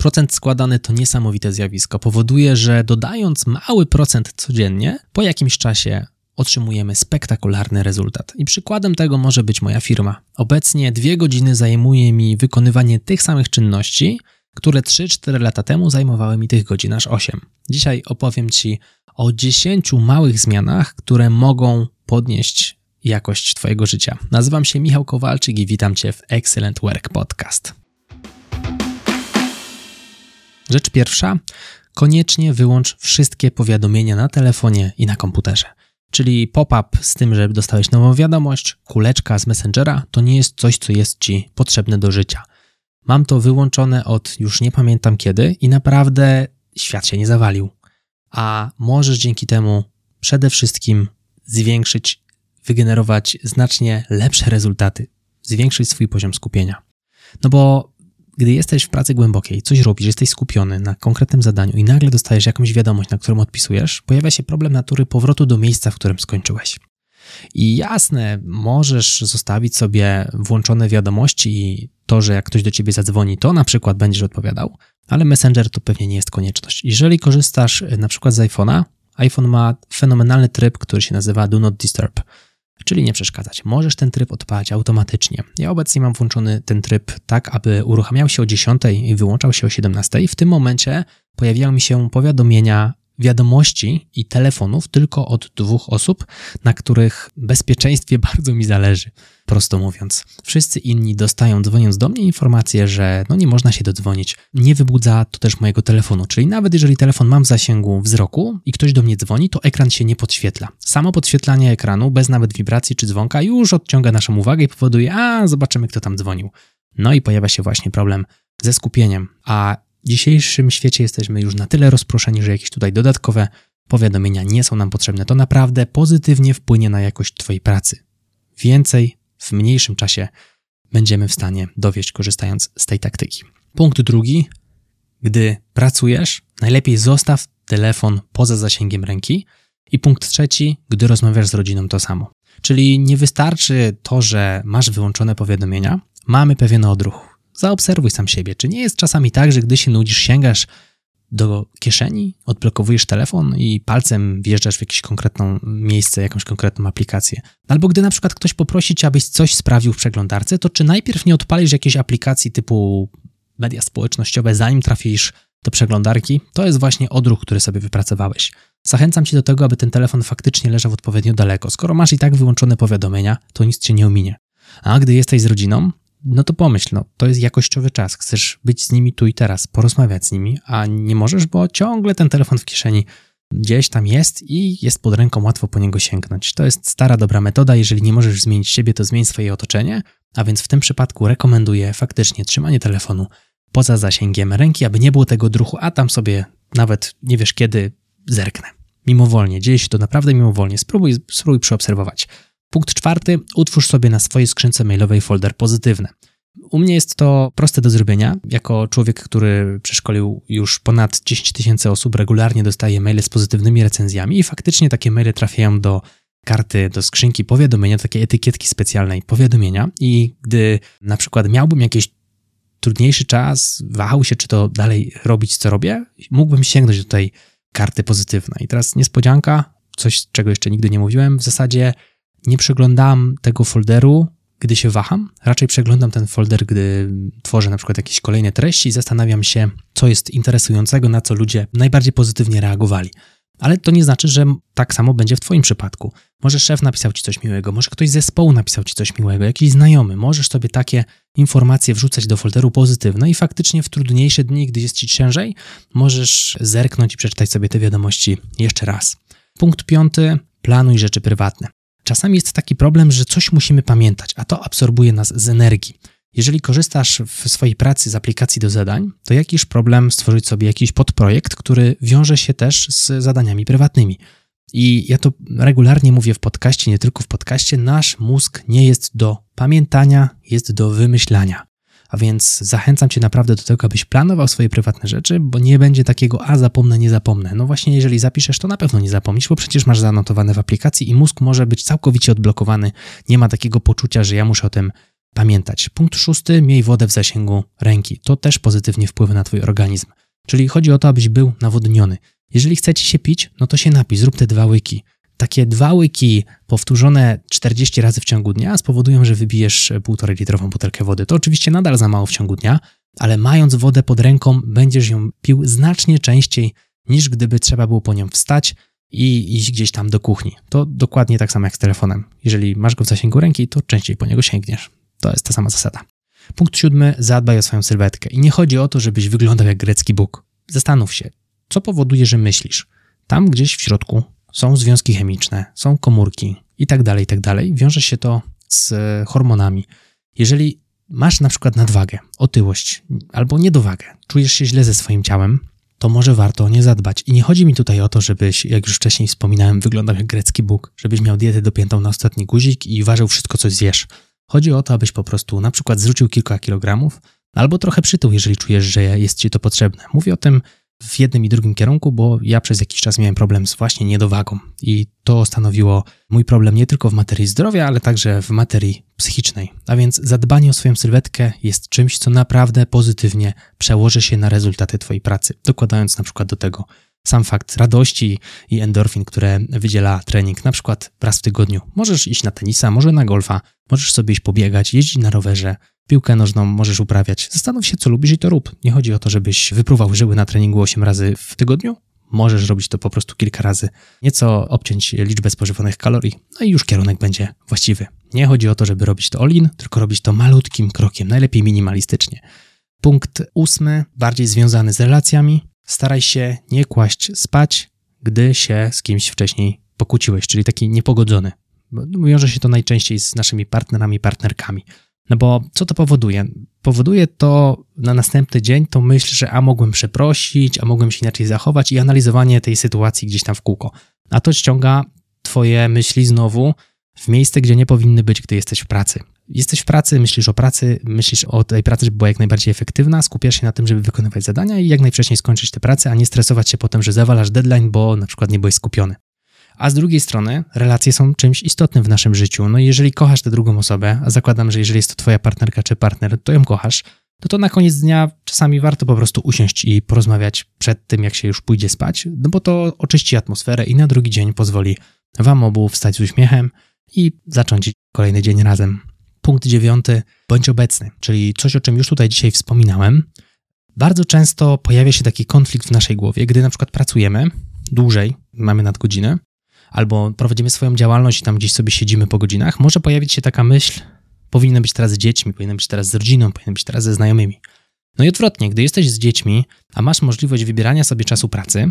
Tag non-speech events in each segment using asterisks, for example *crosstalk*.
Procent składany to niesamowite zjawisko. Powoduje, że dodając mały procent codziennie, po jakimś czasie otrzymujemy spektakularny rezultat. I przykładem tego może być moja firma. Obecnie dwie godziny zajmuje mi wykonywanie tych samych czynności, które 3-4 lata temu zajmowały mi tych godzin aż 8. Dzisiaj opowiem Ci o 10 małych zmianach, które mogą podnieść jakość Twojego życia. Nazywam się Michał Kowalczyk i witam Cię w Excellent Work Podcast. Rzecz pierwsza, koniecznie wyłącz wszystkie powiadomienia na telefonie i na komputerze. Czyli pop-up z tym, że dostałeś nową wiadomość, kuleczka z Messengera, to nie jest coś, co jest Ci potrzebne do życia. Mam to wyłączone od już nie pamiętam kiedy i naprawdę świat się nie zawalił. A możesz dzięki temu przede wszystkim zwiększyć, wygenerować znacznie lepsze rezultaty, zwiększyć swój poziom skupienia. No bo gdy jesteś w pracy głębokiej, coś robisz, jesteś skupiony na konkretnym zadaniu i nagle dostajesz jakąś wiadomość, na którą odpisujesz, pojawia się problem natury powrotu do miejsca, w którym skończyłeś. I jasne, możesz zostawić sobie włączone wiadomości i to, że jak ktoś do ciebie zadzwoni, to na przykład będziesz odpowiadał, ale Messenger to pewnie nie jest konieczność. Jeżeli korzystasz na przykład z iPhone'a, iPhone ma fenomenalny tryb, który się nazywa Do Not Disturb czyli nie przeszkadzać. Możesz ten tryb odpalać automatycznie. Ja obecnie mam włączony ten tryb tak, aby uruchamiał się o 10 i wyłączał się o 17. W tym momencie pojawiają mi się powiadomienia wiadomości i telefonów tylko od dwóch osób, na których bezpieczeństwie *laughs* bardzo mi zależy, prosto mówiąc. Wszyscy inni dostają, dzwoniąc do mnie, informację, że no nie można się dodzwonić. Nie wybudza to też mojego telefonu, czyli nawet jeżeli telefon mam w zasięgu wzroku i ktoś do mnie dzwoni, to ekran się nie podświetla. Samo podświetlanie ekranu, bez nawet wibracji czy dzwonka, już odciąga naszą uwagę i powoduje, a zobaczymy, kto tam dzwonił. No i pojawia się właśnie problem ze skupieniem, a w dzisiejszym świecie jesteśmy już na tyle rozproszeni, że jakieś tutaj dodatkowe powiadomienia nie są nam potrzebne. To naprawdę pozytywnie wpłynie na jakość Twojej pracy. Więcej w mniejszym czasie będziemy w stanie dowieść, korzystając z tej taktyki. Punkt drugi. Gdy pracujesz, najlepiej zostaw telefon poza zasięgiem ręki. I punkt trzeci, gdy rozmawiasz z rodziną, to samo. Czyli nie wystarczy to, że masz wyłączone powiadomienia, mamy pewien odruch. Zaobserwuj sam siebie. Czy nie jest czasami tak, że gdy się nudzisz, sięgasz do kieszeni, odblokowujesz telefon i palcem wjeżdżasz w jakieś konkretne miejsce, jakąś konkretną aplikację. Albo gdy na przykład ktoś poprosi cię, abyś coś sprawił w przeglądarce, to czy najpierw nie odpalisz jakiejś aplikacji typu media społecznościowe, zanim trafisz do przeglądarki? To jest właśnie odruch, który sobie wypracowałeś. Zachęcam cię do tego, aby ten telefon faktycznie leżał odpowiednio daleko. Skoro masz i tak wyłączone powiadomienia, to nic cię nie ominie. A gdy jesteś z rodziną, no to pomyśl, no, to jest jakościowy czas. Chcesz być z nimi tu i teraz, porozmawiać z nimi, a nie możesz, bo ciągle ten telefon w kieszeni gdzieś tam jest i jest pod ręką, łatwo po niego sięgnąć. To jest stara, dobra metoda. Jeżeli nie możesz zmienić siebie, to zmień swoje otoczenie, a więc w tym przypadku rekomenduję faktycznie trzymanie telefonu poza zasięgiem ręki, aby nie było tego druchu, a tam sobie nawet nie wiesz kiedy zerknę. Mimowolnie, dzieje się to naprawdę mimowolnie. Spróbuj, spróbuj przeobserwować. Punkt czwarty, utwórz sobie na swojej skrzynce mailowej folder pozytywny. U mnie jest to proste do zrobienia. Jako człowiek, który przeszkolił już ponad 10 tysięcy osób, regularnie dostaję maile z pozytywnymi recenzjami i faktycznie takie maile trafiają do karty, do skrzynki powiadomienia, takiej etykietki specjalnej powiadomienia i gdy na przykład miałbym jakiś trudniejszy czas, wahał się, czy to dalej robić, co robię, mógłbym sięgnąć do tej karty pozytywnej. I teraz niespodzianka, coś, czego jeszcze nigdy nie mówiłem, w zasadzie nie przeglądam tego folderu, gdy się waham. Raczej przeglądam ten folder, gdy tworzę na przykład jakieś kolejne treści i zastanawiam się, co jest interesującego, na co ludzie najbardziej pozytywnie reagowali. Ale to nie znaczy, że tak samo będzie w Twoim przypadku. Może szef napisał Ci coś miłego, może ktoś z zespołu napisał Ci coś miłego, jakiś znajomy. Możesz sobie takie informacje wrzucać do folderu pozytywne i faktycznie w trudniejsze dni, gdy jest Ci ciężej, możesz zerknąć i przeczytać sobie te wiadomości jeszcze raz. Punkt piąty. Planuj rzeczy prywatne. Czasami jest taki problem, że coś musimy pamiętać, a to absorbuje nas z energii. Jeżeli korzystasz w swojej pracy z aplikacji do zadań, to jakiś problem stworzyć sobie jakiś podprojekt, który wiąże się też z zadaniami prywatnymi. I ja to regularnie mówię w podcaście, nie tylko w podcaście, nasz mózg nie jest do pamiętania, jest do wymyślania. A więc zachęcam Cię naprawdę do tego, abyś planował swoje prywatne rzeczy, bo nie będzie takiego, a zapomnę, nie zapomnę. No właśnie, jeżeli zapiszesz, to na pewno nie zapomnisz, bo przecież masz zanotowane w aplikacji i mózg może być całkowicie odblokowany. Nie ma takiego poczucia, że ja muszę o tym pamiętać. Punkt szósty, miej wodę w zasięgu ręki. To też pozytywnie wpływa na twój organizm. Czyli chodzi o to, abyś był nawodniony. Jeżeli chcecie się pić, no to się napij, zrób te dwa łyki. Takie dwa łyki powtórzone 40 razy w ciągu dnia spowodują, że wybijesz półtorej litrową butelkę wody. To oczywiście nadal za mało w ciągu dnia, ale mając wodę pod ręką, będziesz ją pił znacznie częściej niż gdyby trzeba było po nią wstać i iść gdzieś tam do kuchni. To dokładnie tak samo jak z telefonem. Jeżeli masz go w zasięgu ręki, to częściej po niego sięgniesz. To jest ta sama zasada. Punkt siódmy, zadbaj o swoją sylwetkę. I nie chodzi o to, żebyś wyglądał jak grecki Bóg. Zastanów się, co powoduje, że myślisz. Tam gdzieś w środku są związki chemiczne, są komórki i tak dalej, i tak dalej. Wiąże się to z hormonami. Jeżeli masz na przykład nadwagę, otyłość albo niedowagę, czujesz się źle ze swoim ciałem, to może warto o nie zadbać. I nie chodzi mi tutaj o to, żebyś, jak już wcześniej wspominałem, wyglądał jak grecki Bóg, żebyś miał dietę dopiętą na ostatni guzik i ważył wszystko, co zjesz. Chodzi o to, abyś po prostu na przykład zrzucił kilka kilogramów, albo trochę przytył, jeżeli czujesz, że jest ci to potrzebne. Mówię o tym w jednym i drugim kierunku, bo ja przez jakiś czas miałem problem z właśnie niedowagą i to stanowiło mój problem nie tylko w materii zdrowia, ale także w materii psychicznej. A więc zadbanie o swoją sylwetkę jest czymś, co naprawdę pozytywnie przełoży się na rezultaty Twojej pracy, dokładając na przykład do tego sam fakt radości i endorfin, które wydziela trening, na przykład raz w tygodniu. Możesz iść na tenisa, może na golfa, możesz sobie iść pobiegać, jeździć na rowerze, piłkę nożną możesz uprawiać. Zastanów się, co lubisz i to rób. Nie chodzi o to, żebyś wypruwał żyły na treningu 8 razy w tygodniu. Możesz robić to po prostu kilka razy. Nieco obciąć liczbę spożywanych kalorii, no i już kierunek będzie właściwy. Nie chodzi o to, żeby robić to all-in, tylko robić to malutkim krokiem, najlepiej minimalistycznie. Punkt ósmy, bardziej związany z relacjami. Staraj się nie kłaść spać, gdy się z kimś wcześniej pokłóciłeś, czyli taki niepogodzony. Wiąże się to najczęściej z naszymi partnerami, partnerkami. No bo co to powoduje? Powoduje to na następny dzień to myśl, że a mogłem przeprosić, a mogłem się inaczej zachować i analizowanie tej sytuacji gdzieś tam w kółko. A to ściąga twoje myśli znowu w miejsce, gdzie nie powinny być, gdy jesteś w pracy. Jesteś w pracy, myślisz o pracy, myślisz o tej pracy, żeby była jak najbardziej efektywna, skupiasz się na tym, żeby wykonywać zadania i jak najwcześniej skończyć tę pracę, a nie stresować się potem, że zawalasz deadline, bo na przykład nie byłeś skupiony. A z drugiej strony, relacje są czymś istotnym w naszym życiu. No i jeżeli kochasz tę drugą osobę, a zakładam, że jeżeli jest to twoja partnerka czy partner, to ją kochasz, to to na koniec dnia czasami warto po prostu usiąść i porozmawiać przed tym, jak się już pójdzie spać, no bo to oczyści atmosferę i na drugi dzień pozwoli wam obu wstać z uśmiechem i zacząć kolejny dzień razem. Punkt dziewiąty, bądź obecny, czyli coś, o czym już tutaj dzisiaj wspominałem. Bardzo często pojawia się taki konflikt w naszej głowie, gdy na przykład pracujemy dłużej, mamy nadgodzinę, albo prowadzimy swoją działalność i tam gdzieś sobie siedzimy po godzinach, może pojawić się taka myśl, powinien być teraz z dziećmi, powinien być teraz z rodziną, powinien być teraz ze znajomymi. No i odwrotnie, gdy jesteś z dziećmi, a masz możliwość wybierania sobie czasu pracy,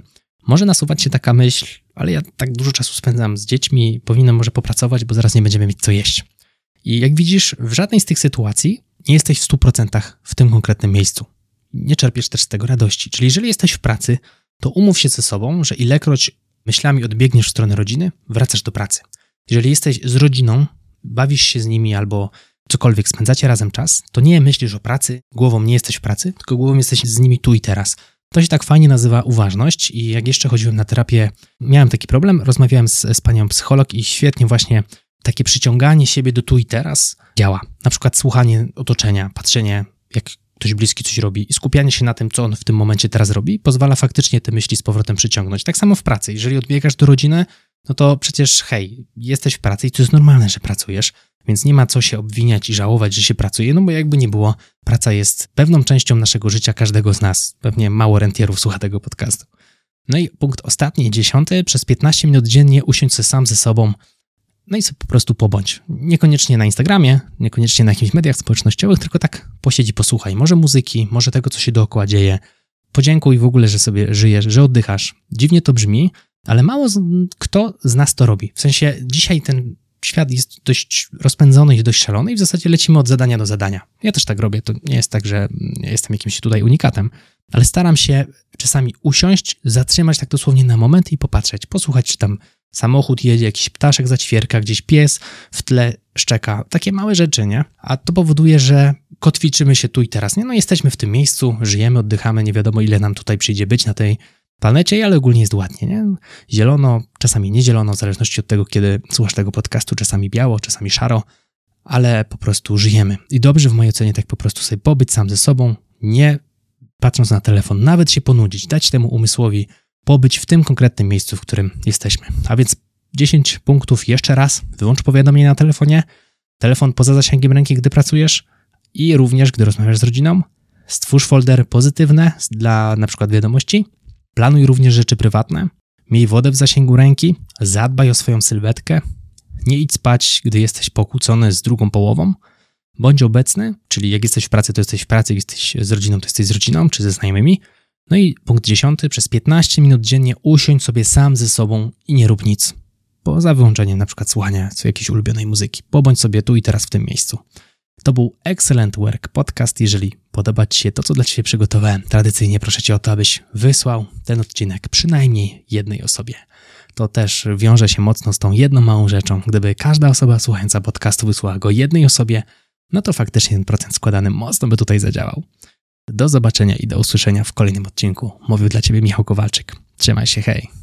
może nasuwać się taka myśl, ale ja tak dużo czasu spędzam z dziećmi, powinienem może popracować, bo zaraz nie będziemy mieć co jeść. I jak widzisz, w żadnej z tych sytuacji nie jesteś w 100% w tym konkretnym miejscu. Nie czerpiesz też z tego radości. Czyli jeżeli jesteś w pracy, to umów się ze sobą, że ilekroć myślami odbiegniesz w stronę rodziny, wracasz do pracy. Jeżeli jesteś z rodziną, bawisz się z nimi albo cokolwiek, spędzacie razem czas, to nie myślisz o pracy, głową nie jesteś w pracy, tylko głową jesteś z nimi tu i teraz. To się tak fajnie nazywa uważność i jak jeszcze chodziłem na terapię, miałem taki problem, rozmawiałem z, z panią psycholog i świetnie właśnie takie przyciąganie siebie do tu i teraz działa. Na przykład słuchanie otoczenia, patrzenie, jak ktoś bliski coś robi i skupianie się na tym, co on w tym momencie teraz robi, pozwala faktycznie te myśli z powrotem przyciągnąć. Tak samo w pracy. Jeżeli odbiegasz do rodziny, no to przecież hej, jesteś w pracy i to jest normalne, że pracujesz, więc nie ma co się obwiniać i żałować, że się pracuje, no bo jakby nie było, praca jest pewną częścią naszego życia każdego z nas. Pewnie mało rentierów słucha tego podcastu. No i punkt ostatni, dziesiąty, przez 15 minut dziennie usiądź się sam ze sobą, no i sobie po prostu pobądź. Niekoniecznie na Instagramie, niekoniecznie na jakichś mediach społecznościowych, tylko tak posiedzi, posłuchaj. Może muzyki, może tego, co się dookoła dzieje. Podziękuj w ogóle, że sobie żyjesz, że oddychasz. Dziwnie to brzmi, ale mało z, kto z nas to robi. W sensie dzisiaj ten świat jest dość rozpędzony i dość szalony i w zasadzie lecimy od zadania do zadania. Ja też tak robię, to nie jest tak, że jestem jakimś tutaj unikatem, ale staram się czasami usiąść, zatrzymać tak dosłownie na moment i popatrzeć, posłuchać, czy tam samochód jedzie, jakiś ptaszek zaćwierka, gdzieś pies w tle szczeka. Takie małe rzeczy, nie? A to powoduje, że kotwiczymy się tu i teraz, nie? No jesteśmy w tym miejscu, żyjemy, oddychamy, nie wiadomo ile nam tutaj przyjdzie być na tej planecie, ale ogólnie jest ładnie, nie? Zielono, czasami nie zielono, w zależności od tego, kiedy słuchasz tego podcastu, czasami biało, czasami szaro, ale po prostu żyjemy. I dobrze w mojej ocenie tak po prostu sobie pobyć sam ze sobą, nie patrząc na telefon, nawet się ponudzić, dać temu umysłowi pobyć w tym konkretnym miejscu, w którym jesteśmy. A więc 10 punktów jeszcze raz. Wyłącz powiadomienia na telefonie, telefon poza zasięgiem ręki, gdy pracujesz i również, gdy rozmawiasz z rodziną. Stwórz folder pozytywne dla na przykład wiadomości. Planuj również rzeczy prywatne. Miej wodę w zasięgu ręki. Zadbaj o swoją sylwetkę. Nie idź spać, gdy jesteś pokłócony z drugą połową. Bądź obecny, czyli jak jesteś w pracy, to jesteś w pracy, jak jesteś z rodziną, to jesteś z rodziną, czy ze znajomymi. No i punkt dziesiąty, przez 15 minut dziennie usiądź sobie sam ze sobą i nie rób nic. Poza wyłączeniem na przykład słuchania jakiejś ulubionej muzyki. Pobądź sobie tu i teraz w tym miejscu. To był Excellent Work Podcast. Jeżeli podoba Ci się to, co dla Ciebie przygotowałem, tradycyjnie proszę Cię o to, abyś wysłał ten odcinek przynajmniej jednej osobie. To też wiąże się mocno z tą jedną małą rzeczą. Gdyby każda osoba słuchająca podcastu wysłała go jednej osobie, no to faktycznie ten procent składany mocno by tutaj zadziałał. Do zobaczenia i do usłyszenia w kolejnym odcinku. Mówił dla Ciebie Michał Kowalczyk. Trzymaj się, hej!